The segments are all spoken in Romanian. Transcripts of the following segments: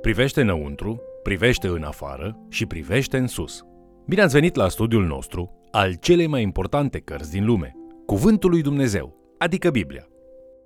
Privește înăuntru, privește în afară și privește în sus. Bine ați venit la studiul nostru al celei mai importante cărți din lume, Cuvântul lui Dumnezeu, adică Biblia.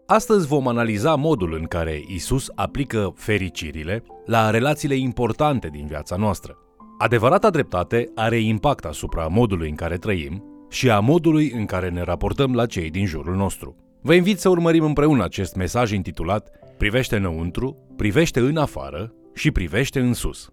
Astăzi vom analiza modul în care Isus aplică fericirile la relațiile importante din viața noastră. Adevărata dreptate are impact asupra modului în care trăim și a modului în care ne raportăm la cei din jurul nostru. Vă invit să urmărim împreună acest mesaj intitulat Privește înăuntru, privește în afară și privește în sus.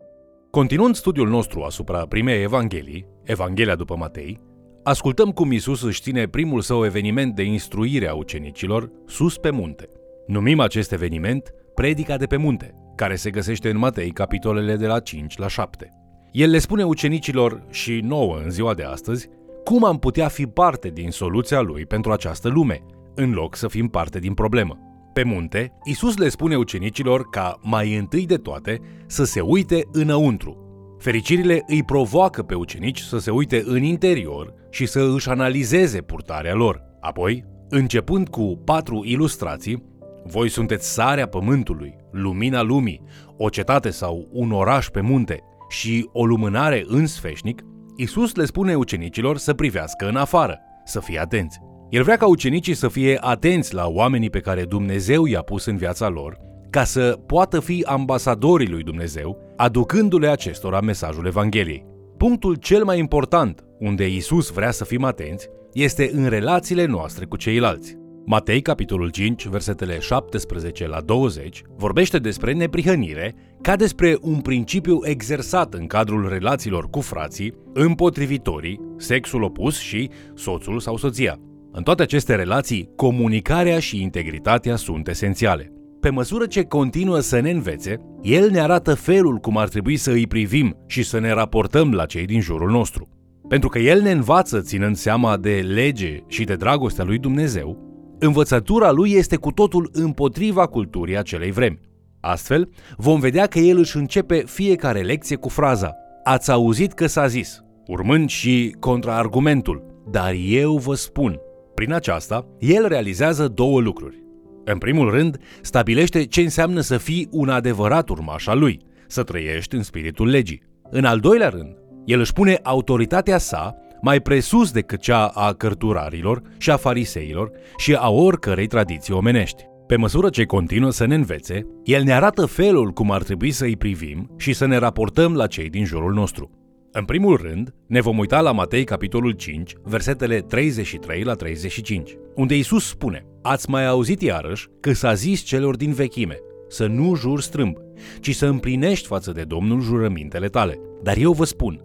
Continuând studiul nostru asupra primei Evanghelii, Evanghelia după Matei, ascultăm cum Isus își ține primul său eveniment de instruire a ucenicilor sus pe munte. Numim acest eveniment Predica de pe munte, care se găsește în Matei capitolele de la 5 la 7. El le spune ucenicilor și nouă în ziua de astăzi cum am putea fi parte din soluția lui pentru această lume, în loc să fim parte din problemă. Pe munte, Isus le spune ucenicilor ca mai întâi de toate să se uite înăuntru. Fericirile îi provoacă pe ucenici să se uite în interior și să își analizeze purtarea lor. Apoi, începând cu patru ilustrații, voi sunteți sarea pământului, lumina lumii, o cetate sau un oraș pe munte și o lumânare în sfeșnic, Isus le spune ucenicilor să privească în afară, să fie atenți. El vrea ca ucenicii să fie atenți la oamenii pe care Dumnezeu i-a pus în viața lor, ca să poată fi ambasadorii lui Dumnezeu, aducându-le acestora mesajul Evangheliei. Punctul cel mai important unde Isus vrea să fim atenți este în relațiile noastre cu ceilalți. Matei, capitolul 5, versetele 17 la 20, vorbește despre neprihănire ca despre un principiu exersat în cadrul relațiilor cu frații, împotrivitorii, sexul opus și soțul sau soția. În toate aceste relații, comunicarea și integritatea sunt esențiale. Pe măsură ce continuă să ne învețe, el ne arată felul cum ar trebui să îi privim și să ne raportăm la cei din jurul nostru. Pentru că el ne învață ținând seama de lege și de dragostea lui Dumnezeu, învățătura lui este cu totul împotriva culturii acelei vremi. Astfel, vom vedea că el își începe fiecare lecție cu fraza Ați auzit că s-a zis, urmând și contraargumentul, dar eu vă spun. Prin aceasta, el realizează două lucruri. În primul rând, stabilește ce înseamnă să fii un adevărat urmaș al lui, să trăiești în spiritul legii. În al doilea rând, el își pune autoritatea sa mai presus decât cea a cărturarilor și a fariseilor și a oricărei tradiții omenești. Pe măsură ce continuă să ne învețe, el ne arată felul cum ar trebui să îi privim și să ne raportăm la cei din jurul nostru. În primul rând, ne vom uita la Matei capitolul 5, versetele 33 la 35, unde Isus spune Ați mai auzit iarăși că s-a zis celor din vechime să nu juri strâmb, ci să împlinești față de Domnul jurămintele tale. Dar eu vă spun,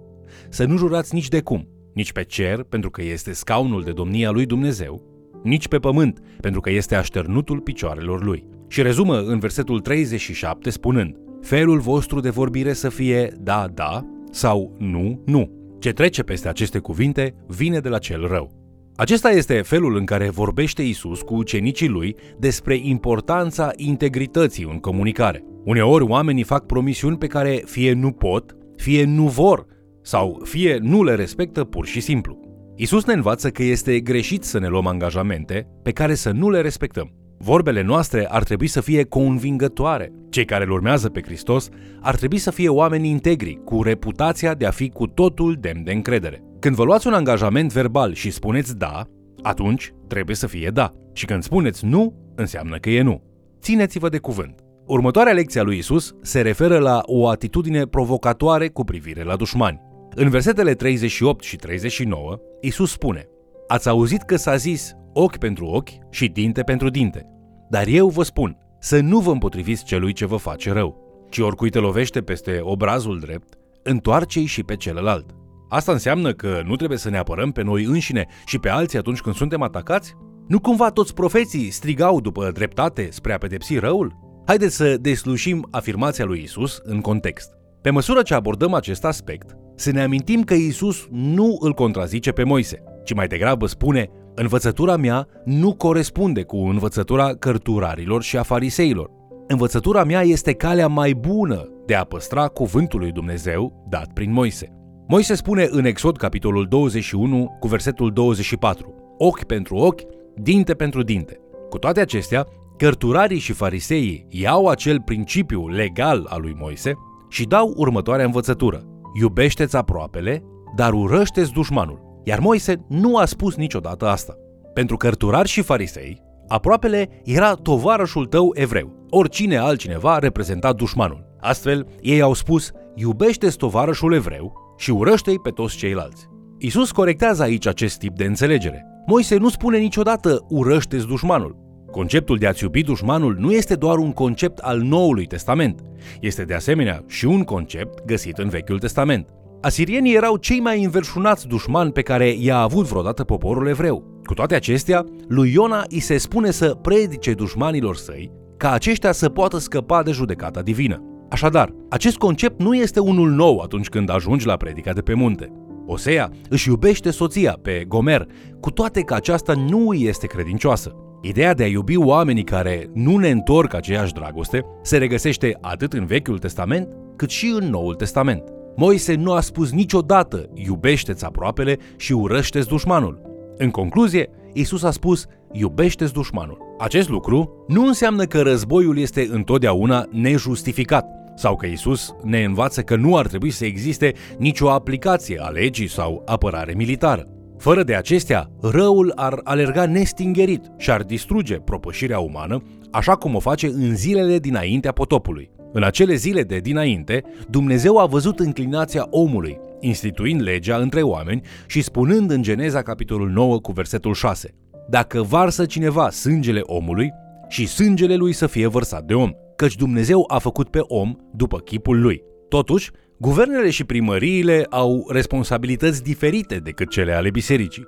să nu jurați nici de cum, nici pe cer, pentru că este scaunul de domnia lui Dumnezeu, nici pe pământ, pentru că este așternutul picioarelor lui. Și rezumă în versetul 37 spunând, felul vostru de vorbire să fie da, da sau nu, nu. Ce trece peste aceste cuvinte vine de la cel rău. Acesta este felul în care vorbește Isus cu ucenicii lui despre importanța integrității în comunicare. Uneori oamenii fac promisiuni pe care fie nu pot, fie nu vor sau fie nu le respectă pur și simplu. Isus ne învață că este greșit să ne luăm angajamente pe care să nu le respectăm. Vorbele noastre ar trebui să fie convingătoare. Cei care îl urmează pe Hristos ar trebui să fie oameni integri, cu reputația de a fi cu totul demn de încredere. Când vă luați un angajament verbal și spuneți da, atunci trebuie să fie da. Și când spuneți nu, înseamnă că e nu. Țineți-vă de cuvânt. Următoarea lecție a lui Isus se referă la o atitudine provocatoare cu privire la dușmani. În versetele 38 și 39, Isus spune Ați auzit că s-a zis ochi pentru ochi și dinte pentru dinte. Dar eu vă spun să nu vă împotriviți celui ce vă face rău, ci oricui te lovește peste obrazul drept, întoarce-i și pe celălalt. Asta înseamnă că nu trebuie să ne apărăm pe noi înșine și pe alții atunci când suntem atacați? Nu cumva toți profeții strigau după dreptate spre a pedepsi răul? Haideți să deslușim afirmația lui Isus în context. Pe măsură ce abordăm acest aspect, să ne amintim că Isus nu îl contrazice pe Moise, ci mai degrabă spune Învățătura mea nu corespunde cu învățătura cărturarilor și a fariseilor. Învățătura mea este calea mai bună de a păstra cuvântul lui Dumnezeu dat prin Moise. Moise spune în Exod capitolul 21 cu versetul 24 Ochi pentru ochi, dinte pentru dinte. Cu toate acestea, cărturarii și fariseii iau acel principiu legal al lui Moise și dau următoarea învățătură. Iubește-ți aproapele, dar urăște-ți dușmanul. Iar Moise nu a spus niciodată asta. Pentru cărturari și farisei, aproapele era tovarășul tău evreu. Oricine altcineva reprezenta dușmanul. Astfel, ei au spus, iubește-ți tovarășul evreu și urăște-i pe toți ceilalți. Isus corectează aici acest tip de înțelegere. Moise nu spune niciodată urăște-ți dușmanul. Conceptul de a-ți iubi dușmanul nu este doar un concept al Noului Testament, este de asemenea și un concept găsit în Vechiul Testament. Asirienii erau cei mai înverșunați dușmani pe care i-a avut vreodată poporul evreu. Cu toate acestea, lui Iona îi se spune să predice dușmanilor săi ca aceștia să poată scăpa de judecata divină. Așadar, acest concept nu este unul nou atunci când ajungi la predica de pe munte. Osea își iubește soția pe Gomer, cu toate că aceasta nu îi este credincioasă. Ideea de a iubi oamenii care nu ne întorc aceeași dragoste se regăsește atât în Vechiul Testament cât și în Noul Testament. Moise nu a spus niciodată iubește-ți aproapele și urăște-ți dușmanul. În concluzie, Isus a spus iubește-ți dușmanul. Acest lucru nu înseamnă că războiul este întotdeauna nejustificat sau că Isus ne învață că nu ar trebui să existe nicio aplicație a legii sau apărare militară. Fără de acestea, răul ar alerga nestingerit și ar distruge propășirea umană, așa cum o face în zilele dinaintea potopului. În acele zile de dinainte, Dumnezeu a văzut înclinația omului, instituind legea între oameni și spunând în Geneza capitolul 9 cu versetul 6 Dacă varsă cineva sângele omului, și sângele lui să fie vărsat de om, căci Dumnezeu a făcut pe om după chipul lui. Totuși, Guvernele și primăriile au responsabilități diferite decât cele ale bisericii.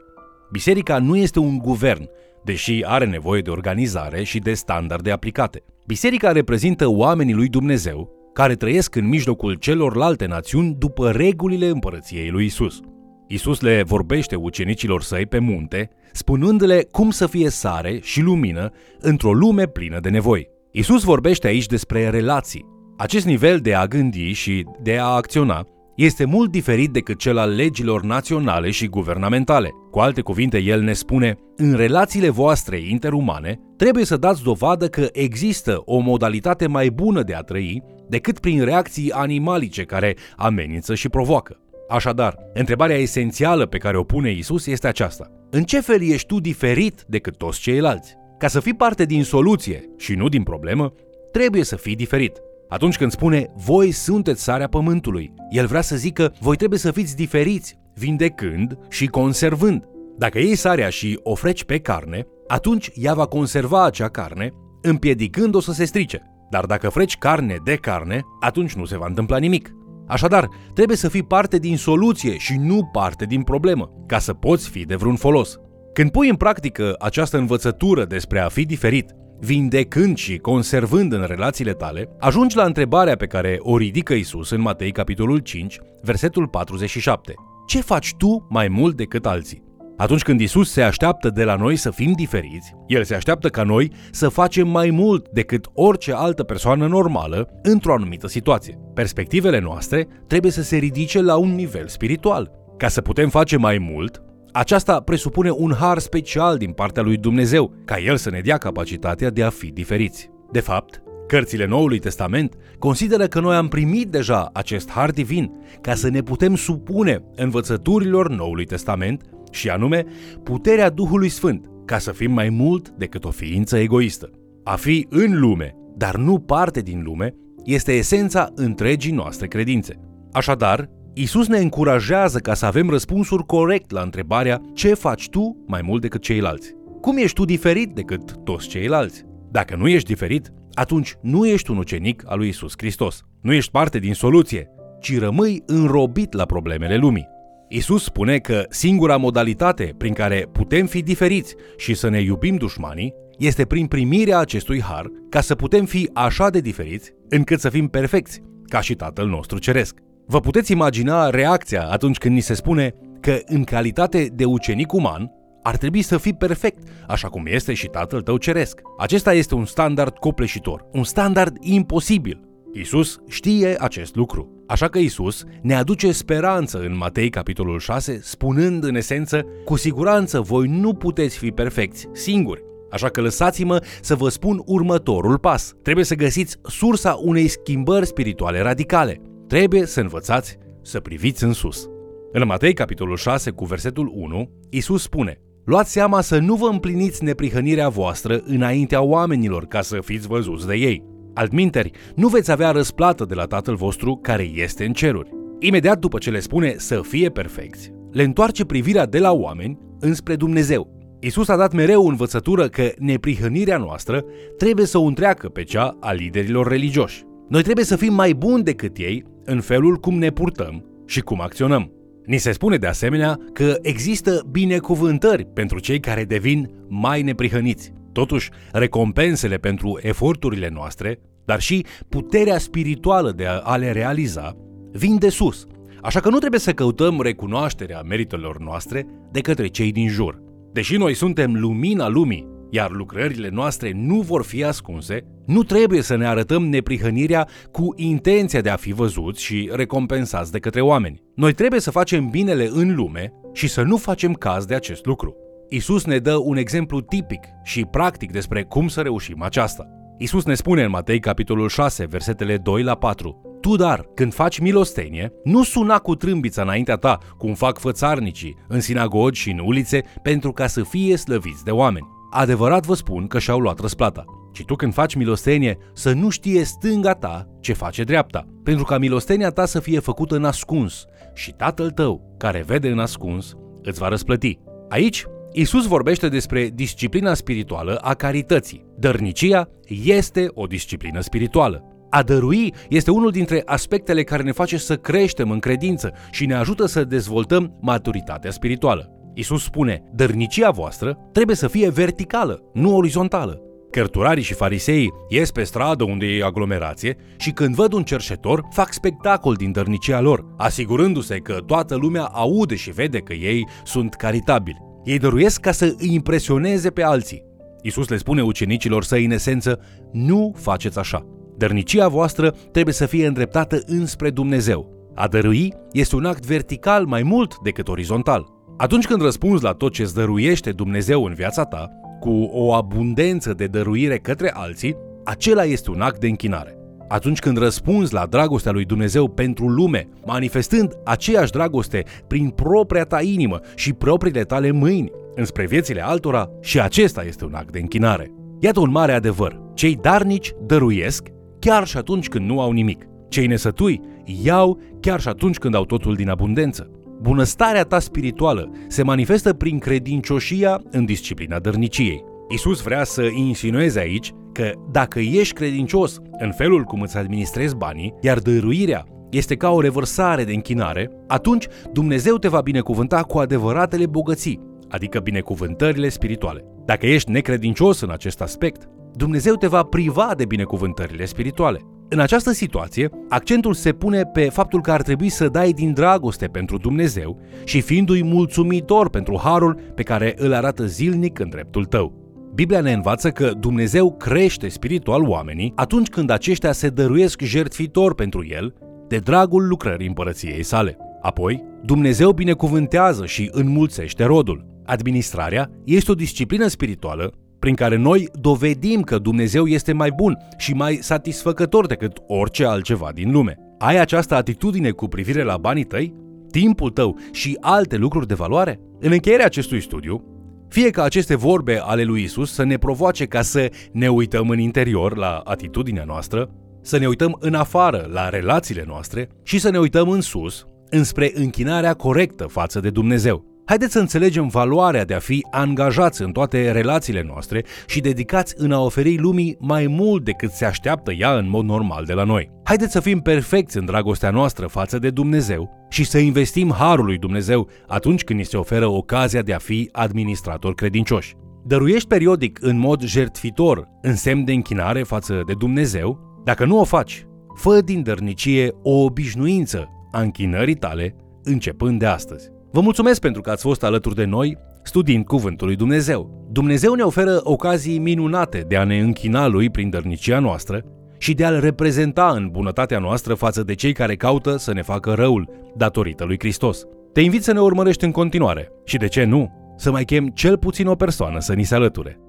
Biserica nu este un guvern, deși are nevoie de organizare și de standarde aplicate. Biserica reprezintă oamenii lui Dumnezeu care trăiesc în mijlocul celorlalte națiuni după regulile împărăției lui Isus. Isus le vorbește ucenicilor săi pe munte, spunându-le cum să fie sare și lumină într-o lume plină de nevoi. Isus vorbește aici despre relații, acest nivel de a gândi și de a acționa este mult diferit decât cel al legilor naționale și guvernamentale. Cu alte cuvinte, el ne spune, în relațiile voastre interumane, trebuie să dați dovadă că există o modalitate mai bună de a trăi decât prin reacții animalice care amenință și provoacă. Așadar, întrebarea esențială pe care o pune Isus este aceasta. În ce fel ești tu diferit decât toți ceilalți? Ca să fii parte din soluție și nu din problemă, trebuie să fii diferit. Atunci când spune voi sunteți sarea pământului, el vrea să zică voi trebuie să fiți diferiți, vindecând și conservând. Dacă iei sarea și o freci pe carne, atunci ea va conserva acea carne, împiedicând-o să se strice. Dar dacă freci carne de carne, atunci nu se va întâmpla nimic. Așadar, trebuie să fii parte din soluție și nu parte din problemă, ca să poți fi de vreun folos. Când pui în practică această învățătură despre a fi diferit, vindecând și conservând în relațiile tale, ajungi la întrebarea pe care o ridică Isus în Matei capitolul 5, versetul 47. Ce faci tu mai mult decât alții? Atunci când Isus se așteaptă de la noi să fim diferiți, El se așteaptă ca noi să facem mai mult decât orice altă persoană normală într-o anumită situație. Perspectivele noastre trebuie să se ridice la un nivel spiritual. Ca să putem face mai mult, aceasta presupune un har special din partea lui Dumnezeu, ca El să ne dea capacitatea de a fi diferiți. De fapt, cărțile Noului Testament consideră că noi am primit deja acest har divin ca să ne putem supune învățăturilor Noului Testament și anume puterea Duhului Sfânt, ca să fim mai mult decât o ființă egoistă. A fi în lume, dar nu parte din lume, este esența întregii noastre credințe. Așadar, Isus ne încurajează ca să avem răspunsuri corect la întrebarea ce faci tu mai mult decât ceilalți. Cum ești tu diferit decât toți ceilalți? Dacă nu ești diferit, atunci nu ești un ucenic al lui Isus Hristos. Nu ești parte din soluție, ci rămâi înrobit la problemele lumii. Isus spune că singura modalitate prin care putem fi diferiți și să ne iubim dușmanii este prin primirea acestui har ca să putem fi așa de diferiți încât să fim perfecți, ca și Tatăl nostru Ceresc. Vă puteți imagina reacția atunci când ni se spune că în calitate de ucenic uman ar trebui să fii perfect, așa cum este și Tatăl tău ceresc. Acesta este un standard copleșitor, un standard imposibil. Isus știe acest lucru. Așa că Isus ne aduce speranță în Matei capitolul 6, spunând în esență, cu siguranță voi nu puteți fi perfecți singuri, Așa că lăsați-mă să vă spun următorul pas. Trebuie să găsiți sursa unei schimbări spirituale radicale. Trebuie să învățați să priviți în sus. În Matei, capitolul 6, cu versetul 1, Isus spune Luați seama să nu vă împliniți neprihănirea voastră înaintea oamenilor ca să fiți văzuți de ei. Altminteri, nu veți avea răsplată de la Tatăl vostru care este în ceruri. Imediat după ce le spune să fie perfecți, le întoarce privirea de la oameni înspre Dumnezeu. Isus a dat mereu învățătură că neprihănirea noastră trebuie să o întreacă pe cea a liderilor religioși. Noi trebuie să fim mai buni decât ei în felul cum ne purtăm și cum acționăm. Ni se spune de asemenea că există binecuvântări pentru cei care devin mai neprihăniți. Totuși, recompensele pentru eforturile noastre, dar și puterea spirituală de a le realiza, vin de sus. Așa că nu trebuie să căutăm recunoașterea meritelor noastre de către cei din jur. Deși noi suntem lumina lumii, iar lucrările noastre nu vor fi ascunse, nu trebuie să ne arătăm neprihănirea cu intenția de a fi văzuți și recompensați de către oameni. Noi trebuie să facem binele în lume și să nu facem caz de acest lucru. Isus ne dă un exemplu tipic și practic despre cum să reușim aceasta. Isus ne spune în Matei capitolul 6, versetele 2 la 4. Tu, dar, când faci milostenie, nu suna cu trâmbița înaintea ta, cum fac fățarnicii, în sinagogi și în ulițe, pentru ca să fie slăviți de oameni. Adevărat vă spun că și-au luat răsplata. Și tu când faci milostenie, să nu știe stânga ta ce face dreapta, pentru ca milostenia ta să fie făcută în ascuns și tatăl tău, care vede în ascuns, îți va răsplăti. Aici, Isus vorbește despre disciplina spirituală a carității. Dărnicia este o disciplină spirituală. A dărui este unul dintre aspectele care ne face să creștem în credință și ne ajută să dezvoltăm maturitatea spirituală. Isus spune, dărnicia voastră trebuie să fie verticală, nu orizontală. Cărturarii și fariseii ies pe stradă unde e aglomerație și când văd un cerșetor, fac spectacol din dărnicia lor, asigurându-se că toată lumea aude și vede că ei sunt caritabili. Ei dăruiesc ca să îi impresioneze pe alții. Isus le spune ucenicilor săi în esență, nu faceți așa. Dărnicia voastră trebuie să fie îndreptată înspre Dumnezeu. A dărui este un act vertical mai mult decât orizontal. Atunci când răspunzi la tot ce îți dăruiește Dumnezeu în viața ta, cu o abundență de dăruire către alții, acela este un act de închinare. Atunci când răspunzi la dragostea lui Dumnezeu pentru lume, manifestând aceeași dragoste prin propria ta inimă și propriile tale mâini înspre viețile altora, și acesta este un act de închinare. Iată un mare adevăr. Cei darnici dăruiesc chiar și atunci când nu au nimic. Cei nesătui iau chiar și atunci când au totul din abundență. Bunăstarea ta spirituală se manifestă prin credincioșia în disciplina dărniciei. Isus vrea să insinueze aici că dacă ești credincios în felul cum îți administrezi banii, iar dăruirea este ca o revărsare de închinare, atunci Dumnezeu te va binecuvânta cu adevăratele bogății, adică binecuvântările spirituale. Dacă ești necredincios în acest aspect, Dumnezeu te va priva de binecuvântările spirituale. În această situație, accentul se pune pe faptul că ar trebui să dai din dragoste pentru Dumnezeu și fiindu-i mulțumitor pentru harul pe care îl arată zilnic în dreptul tău. Biblia ne învață că Dumnezeu crește spiritual oamenii atunci când aceștia se dăruiesc jertfitor pentru el, de dragul lucrării împărăției sale. Apoi, Dumnezeu binecuvântează și înmulțește rodul. Administrarea este o disciplină spirituală prin care noi dovedim că Dumnezeu este mai bun și mai satisfăcător decât orice altceva din lume. Ai această atitudine cu privire la banii tăi, timpul tău și alte lucruri de valoare? În încheierea acestui studiu, fie ca aceste vorbe ale lui Isus să ne provoace ca să ne uităm în interior la atitudinea noastră, să ne uităm în afară la relațiile noastre și să ne uităm în sus, înspre închinarea corectă față de Dumnezeu. Haideți să înțelegem valoarea de a fi angajați în toate relațiile noastre și dedicați în a oferi lumii mai mult decât se așteaptă ea în mod normal de la noi. Haideți să fim perfecți în dragostea noastră față de Dumnezeu și să investim harul lui Dumnezeu atunci când ni se oferă ocazia de a fi administratori credincioși. Dăruiești periodic în mod jertfitor în semn de închinare față de Dumnezeu? Dacă nu o faci, fă din dărnicie o obișnuință a închinării tale începând de astăzi. Vă mulțumesc pentru că ați fost alături de noi studiind Cuvântul lui Dumnezeu. Dumnezeu ne oferă ocazii minunate de a ne închina lui prin dărnicia noastră și de a-L reprezenta în bunătatea noastră față de cei care caută să ne facă răul datorită lui Hristos. Te invit să ne urmărești în continuare și, de ce nu, să mai chem cel puțin o persoană să ni se alăture.